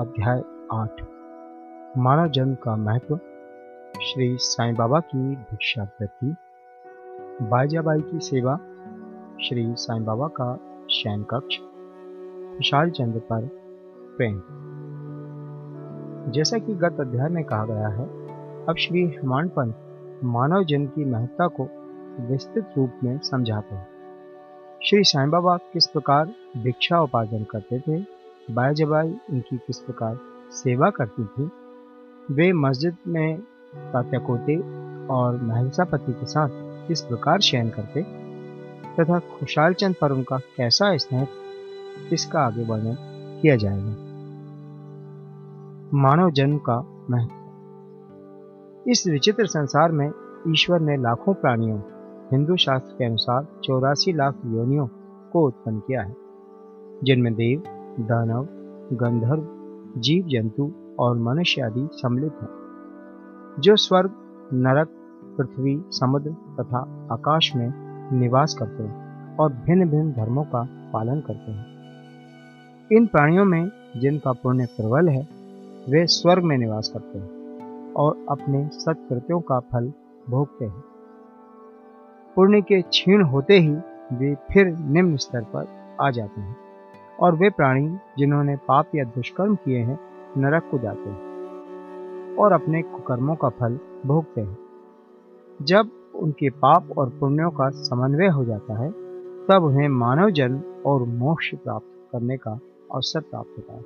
अध्याय आठ। मानव जन्म का महत्व। श्री साईं बाबा की भिक्षा वृत्ति। बाईजाबाई की सेवा। श्री साईं बाबा का शयन कक्ष। विशाल चंद्र पर प्रेम। जैसा कि गत अध्याय में कहा गया है, अब श्री हेमान पंत मानव जन्म की महत्ता को विस्तृत रूप में समझाते हैं। श्री साईं बाबा किस प्रकार भिक्षा उपार्जन करते थे बायजबाई उनकी किस प्रकार सेवा करती थी। वे मस्जिद में तात्याकोते और महलसापति के साथ किस प्रकार शयन करते तथा खुशाल चंद पर उनका कैसा स्नेह इसका आगे वर्णन किया जाएगा? मानव जन्म का महत्व। इस विचित्र संसार में ईश्वर ने लाखों प्राणियों, हिंदू शास्त्र के अनुसार चौरासी लाख योनियों को उत्पन्न किया है, जिनमें देव दानव, गंधर्व जीव जंतु और मनुष्य आदि सम्मिलित हैं। जो स्वर्ग, नरक, पृथ्वी, समुद्र तथा आकाश में निवास करते हैं और भिन्न भिन्न धर्मों का पालन करते हैं। इन प्राणियों में जिनका पुण्य प्रबल है, वे स्वर्ग में निवास करते हैं और अपने सत्कृत्यों का फल भोगते हैं। पुण्य के क्षीण होते ही वे फिर निम्न स्तर पर आ जाते हैं। और वे प्राणी जिन्होंने पाप या दुष्कर्म किए हैं, नरक को जाते हैं और अपने कुकर्मों का फल भोगते हैं। जब उनके पाप और पुण्यों का समन्वय हो जाता है, तब उन्हें मानव जन्म और मोक्ष प्राप्त करने का अवसर प्राप्त होता है।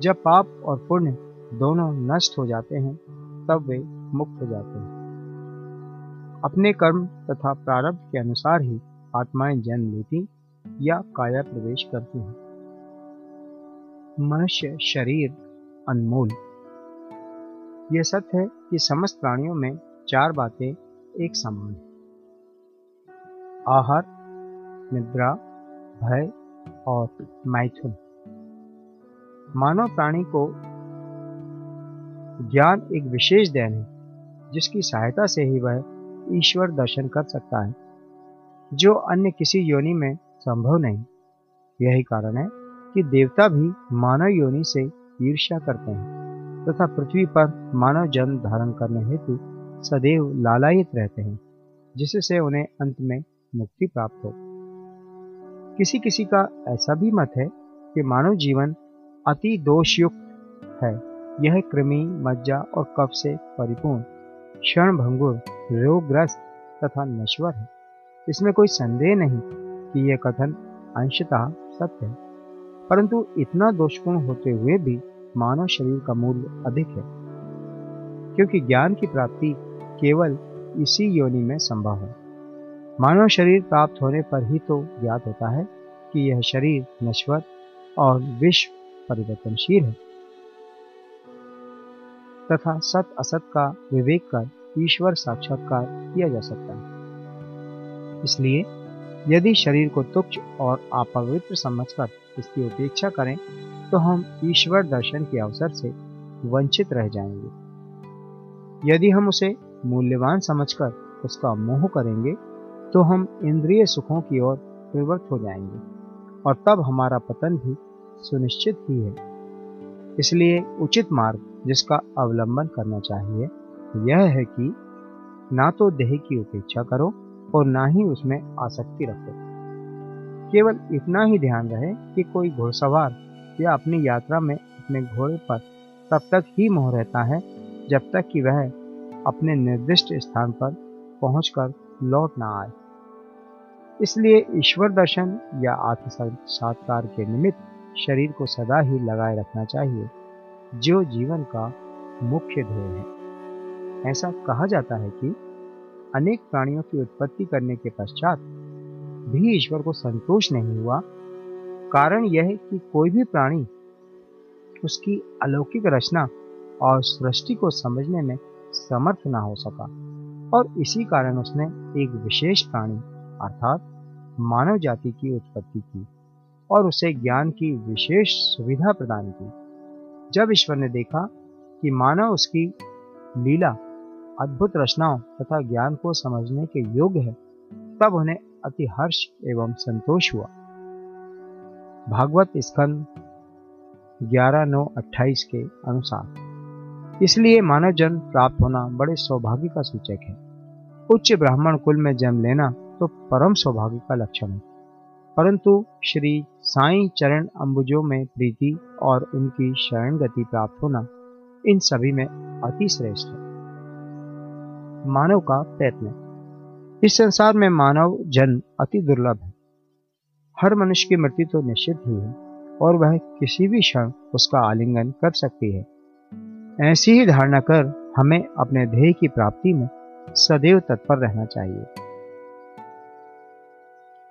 जब पाप और पुण्य दोनों नष्ट हो जाते हैं, तब वे मुक्त हो जाते हैं। अपने कर्म तथा प्रारब्ध के अनुसार ही आत्माएँ जन्म लेती या काया प्रवेश करती हैं। मनुष्य शरीर, अनमोल। यह सत्य है कि समस्त प्राणियों में चार बातें एक समान है। आहार, निद्रा, भय और मैथुन। मानव प्राणी को ज्ञान एक विशेष देन है, जिसकी सहायता से ही वह ईश्वर दर्शन कर सकता है। जो अन्य किसी योनि में संभव नहीं। यही कारण है कि देवता भी मानव योनि से ईर्ष्या करते हैं तथा पृथ्वी पर मानव जन्म धारण करने हेतु सदैव लालायित रहते हैं, जिससे उन्हें अंत में मुक्ति प्राप्त हो। किसी किसी का ऐसा भी मत है कि मानव जीवन अति दोषयुक्त है। यह कृमि, मज्जा और कफ से परिपूर्ण, क्षण भंगुर, रोगग्रस्त तथा नश्वर है। इसमें कोई संदेह नहीं कि यह कथन अंशतः सत्य है। परंतु इतना दोषपूर्ण होते हुए भी मानव शरीर का मूल्य अधिक है, क्योंकि ज्ञान की प्राप्ति केवल इसी योनि में संभव है। मानव शरीर प्राप्त होने पर ही तो ज्ञात होता है कि यह शरीर नश्वर और विश्व परिवर्तनशील है, तथा सत असत का विवेक कर ईश्वर साक्षात्कार किया जा सकता है। इसलिए यदि शरीर को तुच्छ और अपवित्र समझकर इसकी उपेक्षा करें तो हम ईश्वर दर्शन के अवसर से वंचित रह जाएँगे। यदि हम उसे मूल्यवान समझकर उसका मोह करेंगे तो हम इंद्रिय सुखों की ओर प्रवृत्त हो जाएँगे और तब हमारा पतन भी सुनिश्चित ही है। इसलिए उचित मार्ग जिसका अवलंबन करना चाहिए, यह है कि ना तो देह की उपेक्षा करो और ना ही उसमें आसक्ति रखो। केवल इतना ही ध्यान रहे कि कोई घोड़सवार या अपनी यात्रा में अपने घोड़े पर तब तक ही मोह रहता है, जब तक कि वह अपने निर्दिष्ट स्थान पर पहुंचकर लौट ना आए। इसलिए ईश्वर दर्शन या आत्म के निमित्त शरीर को सदा ही लगाए रखना चाहिए, जो जीवन का मुख्य ध्येय है। ऐसा कहा जाता है कि अनेक प्राणियों की उत्पत्ति करने के पश्चात भी ईश्वर को संतोष नहीं हुआ। कारण यह कि कोई भी प्राणी उसकी अलौकिक रचना और सृष्टि को समझने में समर्थ ना हो सका और इसी कारण उसने एक विशेष प्राणी अर्थात मानव जाति की उत्पत्ति की और उसे ज्ञान की विशेष सुविधा प्रदान की। जब ईश्वर ने देखा कि मानव उसकी लीला अद्भुत रचनाओं तथा ज्ञान को समझने के योग्य है, तब उन्हें अति हर्ष एवं संतोष हुआ। भागवत स्कंद ग्यारह नौ अट्ठाईस के अनुसार, इसलिए मानव जन्म प्राप्त होना बड़े सौभाग्य का सूचक है। उच्च ब्राह्मण कुल में जन्म लेना तो परम सौभाग्य का लक्षण है। परंतु श्री साईं चरण अंबुजों में प्रीति और उनकी शरण गति प्राप्त होना इन सभी में अति श्रेष्ठ है। मानव का प्रयत्न इस संसार में मानव जन्म अति दुर्लभ है। हर मनुष्य की मृत्यु तो निश्चित ही है और वह किसी भी क्षण उसका आलिंगन कर सकती है। ऐसी ही धारणा कर हमें अपने ध्येय की प्राप्ति में सदैव तत्पर रहना चाहिए।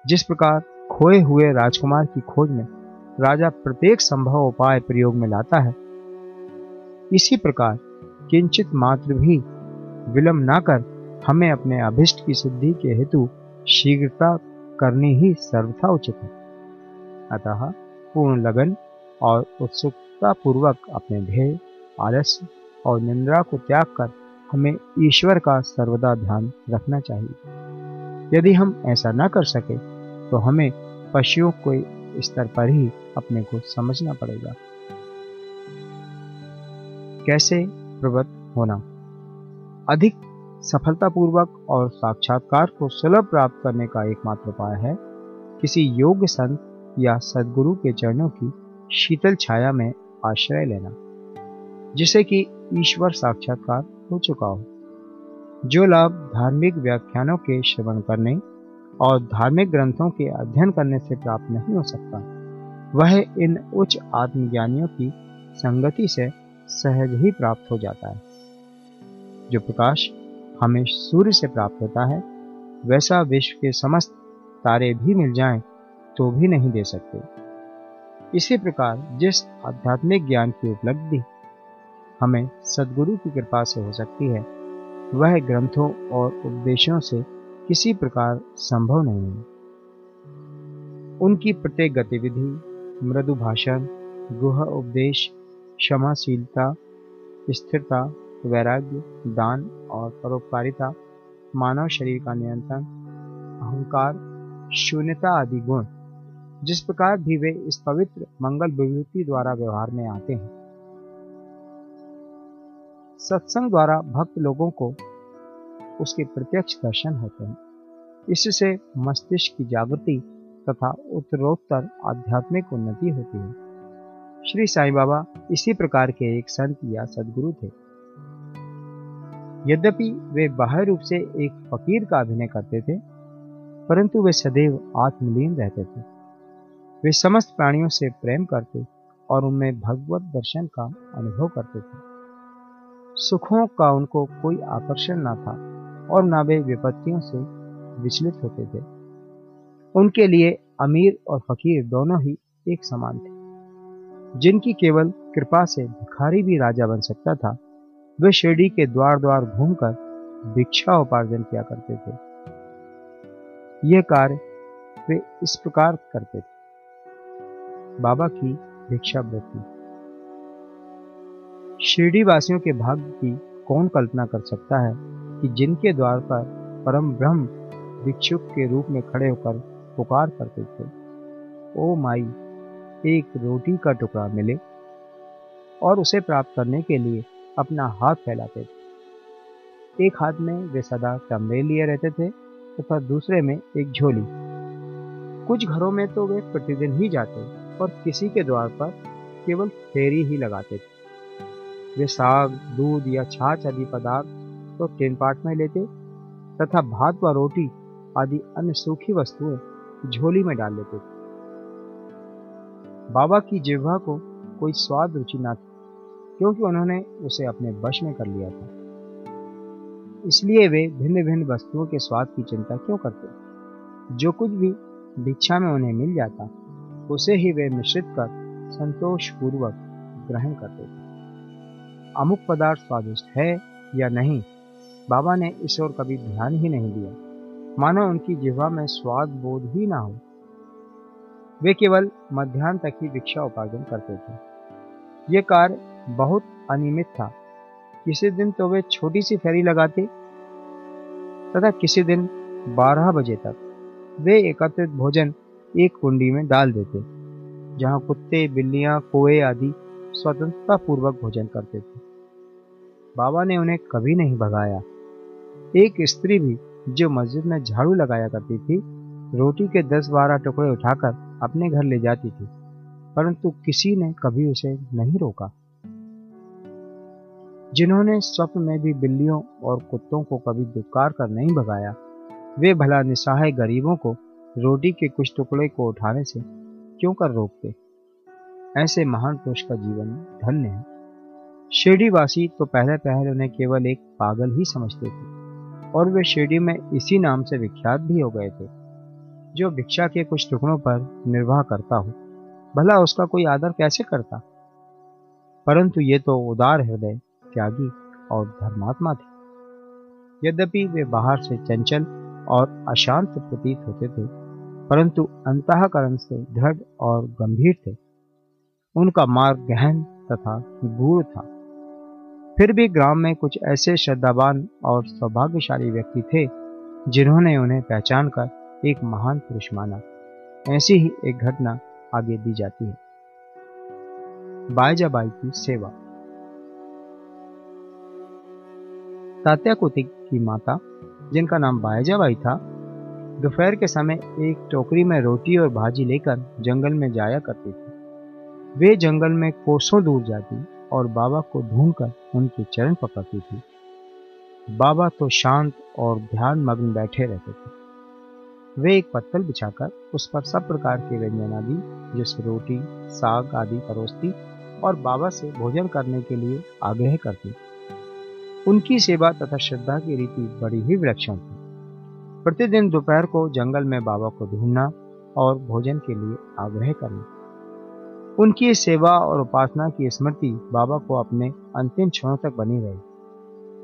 जिस प्रकार खोए हुए राजकुमार की खोज में राजा प्रत्येक संभव उपाय प्रयोग में लाता है, इसी प्रकार किंचित मात्र भी विलंब ना कर, हमें अपने अभिष्ट की सिद्धि के हेतु शीघ्रता करनी ही सर्वथा उचित है। अतः पूर्ण लगन और उत्सुकता पूर्वक अपने ध्येय, आलस्य और निंद्रा को त्याग कर हमें ईश्वर का सर्वदा ध्यान रखना चाहिए। यदि हम ऐसा न कर सके तो हमें पशुओं के स्तर पर ही अपने को समझना पड़ेगा। कैसे प्रवृत्त होना? अधिक सफलतापूर्वक और साक्षात्कार को सुलभ प्राप्त करने का एकमात्र उपाय है किसी योग्य संत या सदगुरु के चरणों की शीतल छाया में आश्रय लेना जिसे कि ईश्वर साक्षात्कार हो चुका हो। जो लाभ धार्मिक व्याख्यानों के श्रवण करने और धार्मिक ग्रंथों के अध्ययन करने से प्राप्त नहीं हो सकता, वह इन उच्च आत्मज्ञानियों की संगति से सहज ही प्राप्त हो जाता है। जो प्रकाश हमें सूर्य से प्राप्त होता है, वैसा विश्व के समस्त तारे भी मिल जाएँ तो भी नहीं दे सकते। इसी प्रकार जिस आध्यात्मिक ज्ञान की उपलब्धि हमें सदगुरु की कृपा से हो सकती है, वह ग्रंथों और उपदेशों से किसी प्रकार संभव नहीं है। उनकी प्रत्येक गतिविधि, मृदु भाषण, गुह उपदेश, क्षमाशीलता, स्थिरता वैराग्य, दान और परोपकारिता, मानव शरीर का नियंत्रण, अहंकार, शून्यता आदि गुण, जिस प्रकार भी वे इस पवित्र मंगल विभूति द्वारा व्यवहार में आते हैं। सत्संग द्वारा भक्त लोगों को उसके प्रत्यक्ष दर्शन होते हैं। इससे मस्तिष्क की जागृति तथा उत्तरोत्तर आध्यात्मिक उन्नति होती है। श्री साईं बाबा इसी प्रकार के एक संत या सदगुरु थे। यद्यपि वे बाह्य रूप से एक फकीर का अभिनय करते थे, परंतु वे सदैव आत्मलीन रहते थे। वे समस्त प्राणियों से प्रेम करते और उनमें भगवत दर्शन का अनुभव करते थे। सुखों का उनको कोई आकर्षण ना था और ना वे विपत्तियों से विचलित होते थे। उनके लिए अमीर और फकीर दोनों ही एक समान थे। जिनकी केवल कृपा से भिखारी भी राजा बन सकता था वे शिरडी के द्वार द्वार घूमकर भिक्षा उपार्जन किया करते थे। यह कार्य वे इस प्रकार करते थे। बाबा की भिक्षा वृत्ति। शिरडी वासियों के भाग्य की कौन कल्पना कर सकता है कि जिनके द्वार पर परम ब्रह्म भिक्षुक के रूप में खड़े होकर पुकार करते थे? ओ माई, एक रोटी का टुकड़ा मिले और उसे प्राप्त करने के लिए अपना हाथ फैलाते थे। एक हाथ में वे सदा कमरे लिए रहते थे, तथा दूसरे में एक झोली। कुछ घरों में तो वे प्रतिदिन ही जाते, और किसी के द्वार पर केवल फेरी ही लगाते थे। वे साग, दूध या छाछ आदि पदार्थ तो टेनपाट में लेते, तथा भात व रोटी आदि अन्य सूखी वस्तुएँ झोली में डाल लेते थे। बाबा की जिह्वा को कोई स्वाद रुचि न थी। क्योंकि उन्होंने उसे अपने वश में कर लिया था। इसलिए वे भिन्न भिन्न वस्तुओं के स्वाद की चिंता क्यों करते? जो कुछ भी भिक्षा में उन्हें मिल जाता, उसे ही वे मिश्रित कर संतोष पूर्वक ग्रहण करते थे। अमुक पदार्थ स्वादिष्ट है या नहीं, बाबा ने इस ओर कभी ध्यान ही नहीं दिया। मानो उनकी जिह्वा में स्वाद बोध ही ना हो। वे केवल मध्यान्ह तक ही भिक्षा उपार्जन करते थे। ये कार्य बहुत अनियमित था। किसी दिन तो वे छोटी सी फेरी लगाते तथा किसी दिन 12 बजे तक वे एकत्रित भोजन एक कुंडी में डाल देते, जहाँ कुत्ते, बिल्लियाँ, कोए आदि स्वतंत्रता पूर्वक भोजन करते थे। बाबा ने उन्हें कभी नहीं भगाया। एक स्त्री भी जो मस्जिद में झाड़ू लगाया करती थी, रोटी के दस बारह टुकड़े उठाकर अपने घर ले जाती थी, परंतु किसी ने कभी उसे नहीं रोका। जिन्होंने स्वप्न में भी बिल्लियों और कुत्तों को कभी दुकार कर नहीं भगाया, वे भला निसहाय गरीबों को रोटी के कुछ टुकड़े को उठाने से क्यों कर रोकते? ऐसे महान पुरुष का जीवन धन्य है। शिरडीवासी तो पहले पहले उन्हें केवल एक पागल ही समझते थे, और वे शिरडी में इसी नाम से विख्यात भी हो गए थे, जो भिक्षा के कुछ टुकड़ों पर निर्वाह करता हो। भला उसका कोई आदर कैसे करता? परंतु ये तो उदार हृदय त्यागी और धर्मात्मा थे। यद्यपि वे बाहर से चंचल और अशांत प्रतीत होते थे, परंतु अंतकरण से दृढ़ और गंभीर थे। उनका मार्ग गहन तथा गूढ़ था। फिर भी ग्राम में कुछ ऐसे श्रद्धावान और सौभाग्यशाली व्यक्ति थे, जिन्होंने उन्हें पहचान कर एक महान पुरुष माना। ऐसी ही एक घटना आगे दी जाती है। बाईजाबाई की सेवा। तात्या कुतिक की माता, जिनका नाम बाईजाबाई था, दोपहर के समय एक टोकरी में रोटी और भाजी लेकर जंगल में जाया करती थी। वे जंगल में कोसों दूर जाती और बाबा को ढूंढकर उनके चरण पकड़ती थी। बाबा तो शांत और ध्यान मग्न बैठे रहते थे। वे एक पत्तल बिछाकर उस पर सब प्रकार के व्यंजन आदि जैसे रोटी, साग आदि परोसती और बाबा से भोजन करने के लिए आग्रह करती। उनकी सेवा तथा श्रद्धा की रीति बड़ी ही विलक्षण थी। प्रतिदिन दोपहर को जंगल में बाबा को ढूंढना और भोजन के लिए आग्रह करना। उनकी सेवा और उपासना की स्मृति बाबा को अपने अंतिम क्षणों तक बनी रही।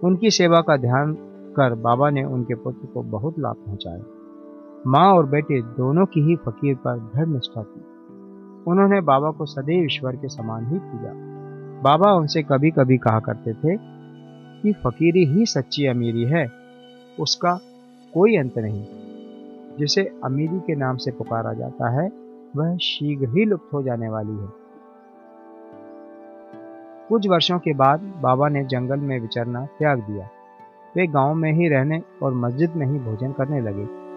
उनकी सेवा का ध्यान कर बाबा ने उनके पुत्र को बहुत लाभ पहुँचाया। माँ और बेटे दोनों की ही फकीर पर दृढ़ निष्ठा थी। उन्होंने बाबा को सदैव ईश्वर के समान ही पूजा बाबा उनसे कभी कभी कहा करते थे कि फकीरी ही सच्ची अमीरी है, उसका कोई अंत नहीं। जिसे अमीरी के नाम से पुकारा जाता है, वह शीघ्र ही लुप्त हो जाने वाली है। कुछ वर्षों के बाद बाबा ने जंगल में विचरना त्याग दिया। वे गाँव में ही रहने और मस्जिद में ही भोजन करने लगे।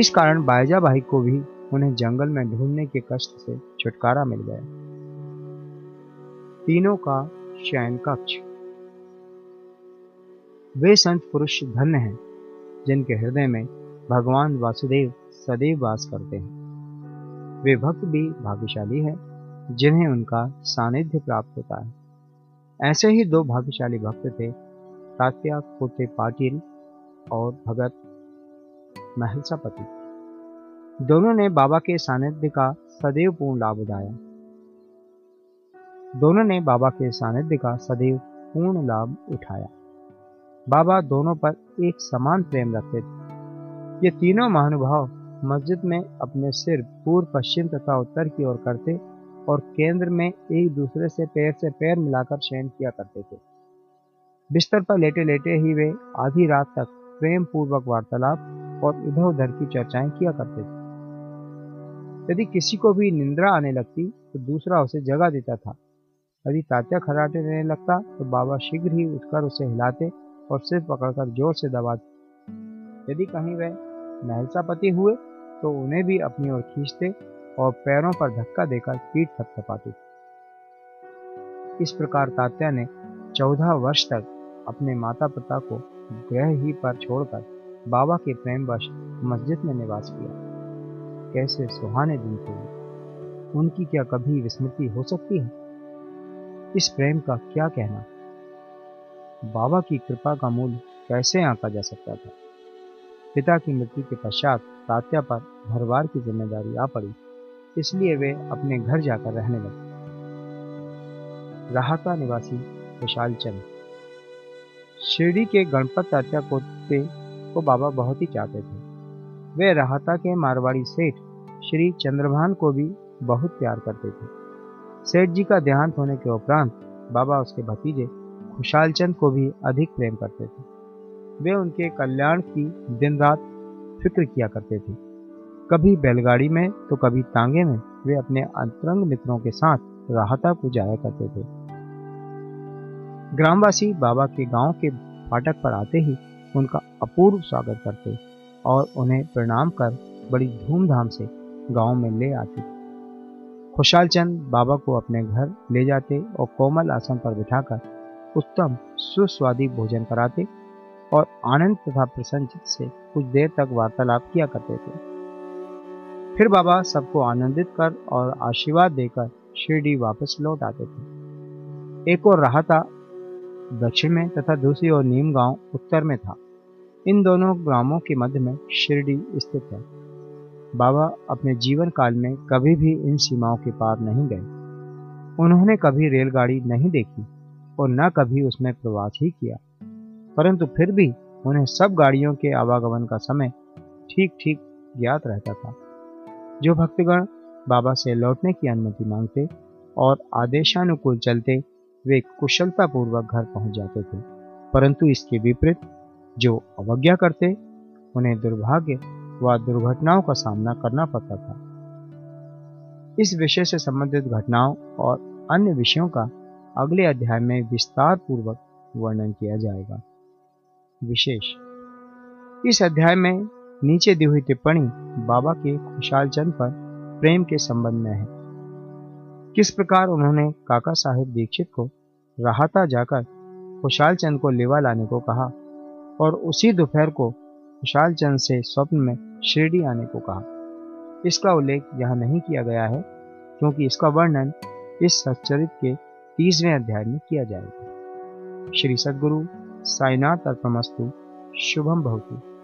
इस कारण बायजा भाई को भी उन्हें जंगल में ढूँढने के कष्ट से छुटकारा मिल गया। तीनों का शयन कक्ष वे संत पुरुष धन्य हैं, जिनके हृदय में भगवान वासुदेव सदैव वास करते हैं। वे भक्त भी भाग्यशाली है, जिन्हें उनका सानिध्य प्राप्त होता है। ऐसे ही दो भाग्यशाली भक्त थे, तात्या कोटे पाटिल और भगत महलसापति। दोनों ने बाबा के सानिध्य का सदैव पूर्ण लाभ उठाया। दोनों ने बाबा के सानिध्य का सदैव पूर्ण लाभ उठाया। बाबा दोनों पर एक समान प्रेम रखते थे। ये तीनों महानुभाव मस्जिद में अपने सिर पूर्व, पश्चिम तथा उत्तर की ओर करते और केंद्र में एक दूसरे से पैर से पैर मिलाकर शयन किया करते थे। बिस्तर पर लेटे लेटे ही वे आधी रात तक प्रेम पूर्वक वार्तालाप और इधर उधर की चर्चाएँ किया करते थे। यदि किसी को भी निंद्रा आने लगती तो दूसरा उसे जगा देता था। यदि तात्या खराटे रहने लगता तो बाबा शीघ्र ही उठकर उसे हिलाते और सिर पकड़कर ज़ोर से दबाते यदि कहीं वह महलसापति हुए तो उन्हें भी अपनी ओर खींचते और पैरों पर धक्का देकर पीठ थपथपाते। इस प्रकार तात्या ने चौदह वर्ष तक अपने माता पिता को ग्रह ही पर छोड़कर बाबा के प्रेमवश मस्जिद में निवास किया। कैसे सुहाने दिन थे। उनकी क्या कभी विस्मृति हो सकती है? इस प्रेम का क्या कहना? बाबा की कृपा का मूल्य कैसे आंका जा सकता था? पिता की मृत्यु के पश्चात तात्या पर घरवार की ज़िम्मेदारी आ पड़ी, इसलिए वे अपने घर जाकर रहने लगे। राहता निवासी विशाल चंद। शिरडी के गणपत तात्या पोते को बाबा बहुत ही चाहते थे। वे राहता के मारवाड़ी सेठ श्री चंद्रभान को भी बहुत प्यार करते थे। सेठ जी का देहांत होने के उपरांत बाबा उसके भतीजे खुशाल चंद को भी अधिक प्रेम करते थे। वे उनके कल्याण की दिन रात फ़िक्र किया करते थे। कभी बैलगाड़ी में तो कभी तांगे में वे अपने अंतरंग मित्रों के साथ राहता को जाया करते थे। ग्रामवासी बाबा के गाँव के फाटक पर आते ही उनका अपूर्व स्वागत करते और उन्हें प्रणाम कर बड़ी धूमधाम से गाँव में ले आते। खुशाल चंद बाबा को अपने घर ले जाते और कोमल आसन पर बिठाकर उत्तम, सुस्वादी भोजन कराते और आनंद तथा प्रसन्नचित से कुछ देर तक वार्तालाप किया करते थे। फिर बाबा सबको आनंदित कर और आशीर्वाद देकर शिरडी वापस लौट आते थे। एक और रहा दक्षिण में तथा दूसरी ओर नीम गाँव उत्तर में था। इन दोनों ग्रामों के मध्य में शिरडी स्थित है। बाबा अपने जीवन काल में कभी भी इन सीमाओं के पार नहीं गए। उन्होंने कभी रेलगाड़ी नहीं देखी। और न कभी उसमें प्रवास ही किया। परंतु फिर भी उन्हें सब गाड़ियों के आवागमन का समय ठीक ठीक ज्ञात रहता था। जो भक्तगण बाबा से लौटने की अनुमति मांगते और आदेशानुकूल चलते वे कुशलतापूर्वक घर पहुँच जाते थे। परंतु इसके विपरीत जो अवज्ञा करते, उन्हें दुर्भाग्य व दुर्घटनाओं का सामना करना पड़ता था। इस विषय से संबंधित घटनाओं और अन्य विषयों का अगले अध्याय में विस्तार पूर्वक वर्णन किया जाएगा। विशेष। इस अध्याय में नीचे दी हुई टिप्पणी बाबा के खुशाल चंद पर प्रेम के संबंध में है। किस प्रकार उन्होंने काका साहेब दीक्षित को राहता जाकर खुशाल चंद को लेवा लाने को कहा और उसी दोपहर को खुशाल चंद से स्वप्न में शिरडी आने को कहा? इसका उल्लेख यहाँ नहीं किया गया है, क्योंकि इसका वर्णन इस सच्चरित के तीसवें अध्याय में किया जाएगा। श्री सदगुरु साईनाथ अर्पणमस्तु शुभम भवतु।